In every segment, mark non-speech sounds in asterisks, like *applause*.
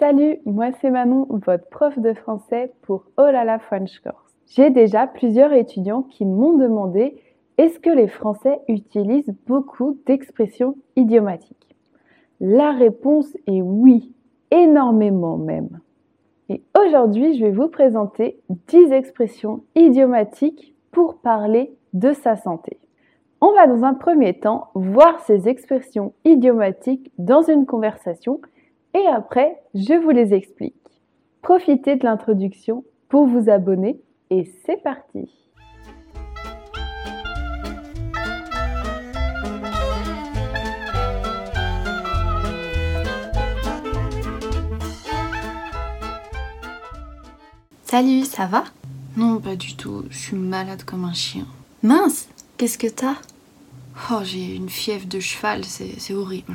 Salut, moi c'est Manon, votre prof de français pour Oh French Course. J'ai déjà plusieurs étudiants qui m'ont demandé est-ce que les Français utilisent beaucoup d'expressions idiomatiques? La réponse est oui, énormément même. Et aujourd'hui, je vais vous présenter 10 expressions idiomatiques pour parler de sa santé. On va dans un premier temps voir ces expressions idiomatiques dans une conversation et après, je vous les explique. Profitez de l'introduction pour vous abonner et c'est parti Salut, ça va? Non, pas du tout. Je suis malade comme un chien. Mince, qu'est-ce que t'as? Oh, j'ai une fièvre de cheval, c'est horrible.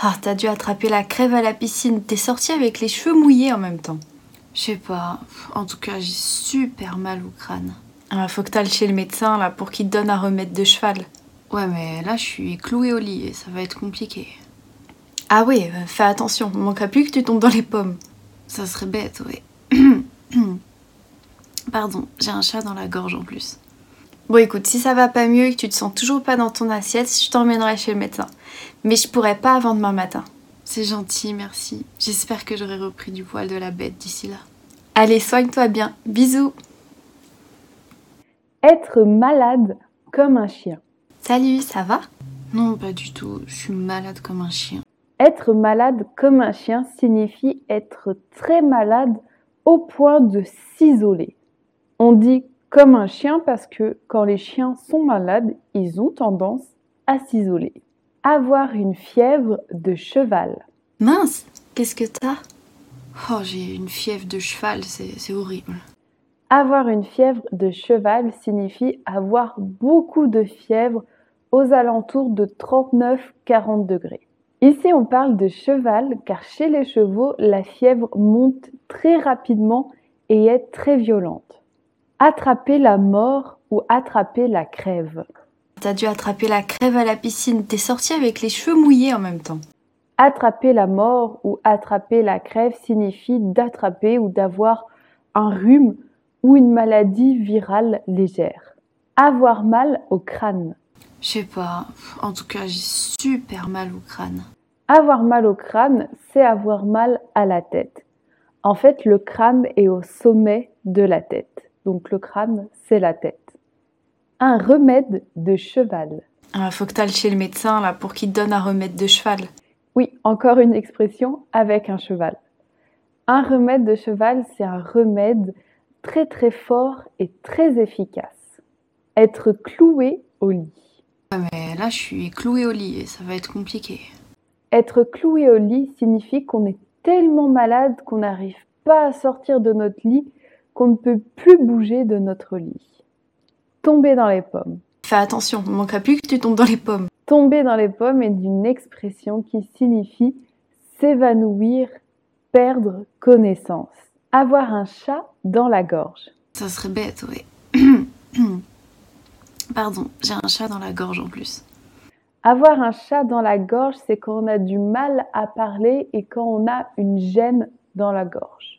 Ah, t'as dû attraper la crève à la piscine. T'es sortie avec les cheveux mouillés en même temps. Je sais pas. En tout cas, j'ai super mal au crâne. Ah, faut que t'ailles chez le médecin là pour qu'il te donne un remède de cheval. Ouais, mais là, je suis clouée au lit et ça va être compliqué. Ah oui, euh, fais attention. Il manquerait plus que tu tombes dans les pommes. Ça serait bête, ouais. *clears throat* Pardon, j'ai un chat dans la gorge en plus. Bon écoute, si ça va pas mieux et que tu te sens toujours pas dans ton assiette, je t'emmènerai chez le médecin. Mais je pourrais pas avant demain matin. C'est gentil, merci. J'espère que j'aurai repris du poil de la bête d'ici là. Allez, soigne-toi bien. Bisous. Être malade comme un chien. Salut, ça va? Non, pas du tout. Je suis malade comme un chien. Être malade comme un chien signifie être très malade au point de s'isoler. On dit comme un chien parce que quand les chiens sont malades, ils ont tendance à s'isoler. Avoir une fièvre de cheval. Mince, qu'est-ce que t'as? Oh, j'ai une fièvre de cheval, c'est horrible. Avoir une fièvre de cheval signifie avoir beaucoup de fièvre aux alentours de 39-40 degrés. Ici, on parle de cheval car chez les chevaux, la fièvre monte très rapidement et est très violente. Attraper la mort ou attraper la crève. T'as dû attraper la crève à la piscine. T'es sortie avec les cheveux mouillés en même temps. Attraper la mort ou attraper la crève signifie d'attraper ou d'avoir un rhume ou une maladie virale légère. Avoir mal au crâne. Je sais pas. En tout cas, j'ai super mal au crâne. Avoir mal au crâne, c'est avoir mal à la tête. En fait, le crâne est au sommet de la tête. Donc le crâne, c'est la tête. Un remède de cheval. Ah, faut que t'ailles chez le médecin là pour qu'il te donne un remède de cheval. Oui, encore une expression avec un cheval. Un remède de cheval, c'est un remède très très fort et très efficace. Être cloué au lit. Mais là, je suis clouée au lit et ça va être compliqué. Être cloué au lit signifie qu'on est tellement malade qu'on n'arrive pas à sortir de notre lit, qu'on ne peut plus bouger de notre lit. Tomber dans les pommes. Fais attention, il manquerait plus que tu tombes dans les pommes. Tomber dans les pommes est une expression qui signifie s'évanouir, perdre connaissance. Avoir un chat dans la gorge. Ça serait bête, ouais. *clears throat* Pardon, j'ai un chat dans la gorge en plus. Avoir un chat dans la gorge, c'est quand on a du mal à parler et quand on a une gêne dans la gorge.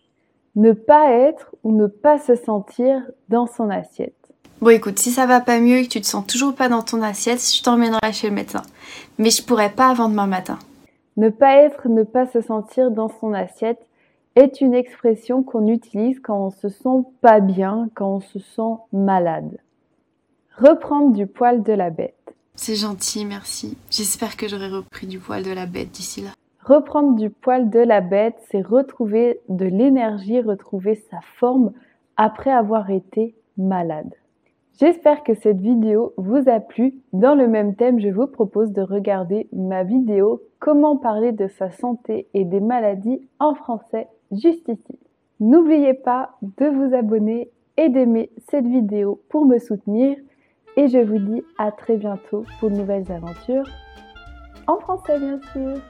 Ne pas être ou ne pas se sentir dans son assiette. Bon écoute, si ça va pas mieux et que tu te sens toujours pas dans ton assiette, je t'emmènerai chez le médecin. Mais je pourrais pas avant demain matin. Ne pas être, ne pas se sentir dans son assiette est une expression qu'on utilise quand on se sent pas bien, quand on se sent malade. Reprendre du poil de la bête. C'est gentil, merci. J'espère que j'aurai repris du poil de la bête d'ici là. Reprendre du poil de la bête, c'est retrouver de l'énergie, retrouver sa forme après avoir été malade. J'espère que cette vidéo vous a plu. Dans le même thème, je vous propose de regarder ma vidéo Comment parler de sa santé et des maladies en français juste ici. N'oubliez pas de vous abonner et d'aimer cette vidéo pour me soutenir. Et je vous dis à très bientôt pour de nouvelles aventures en français bien sûr.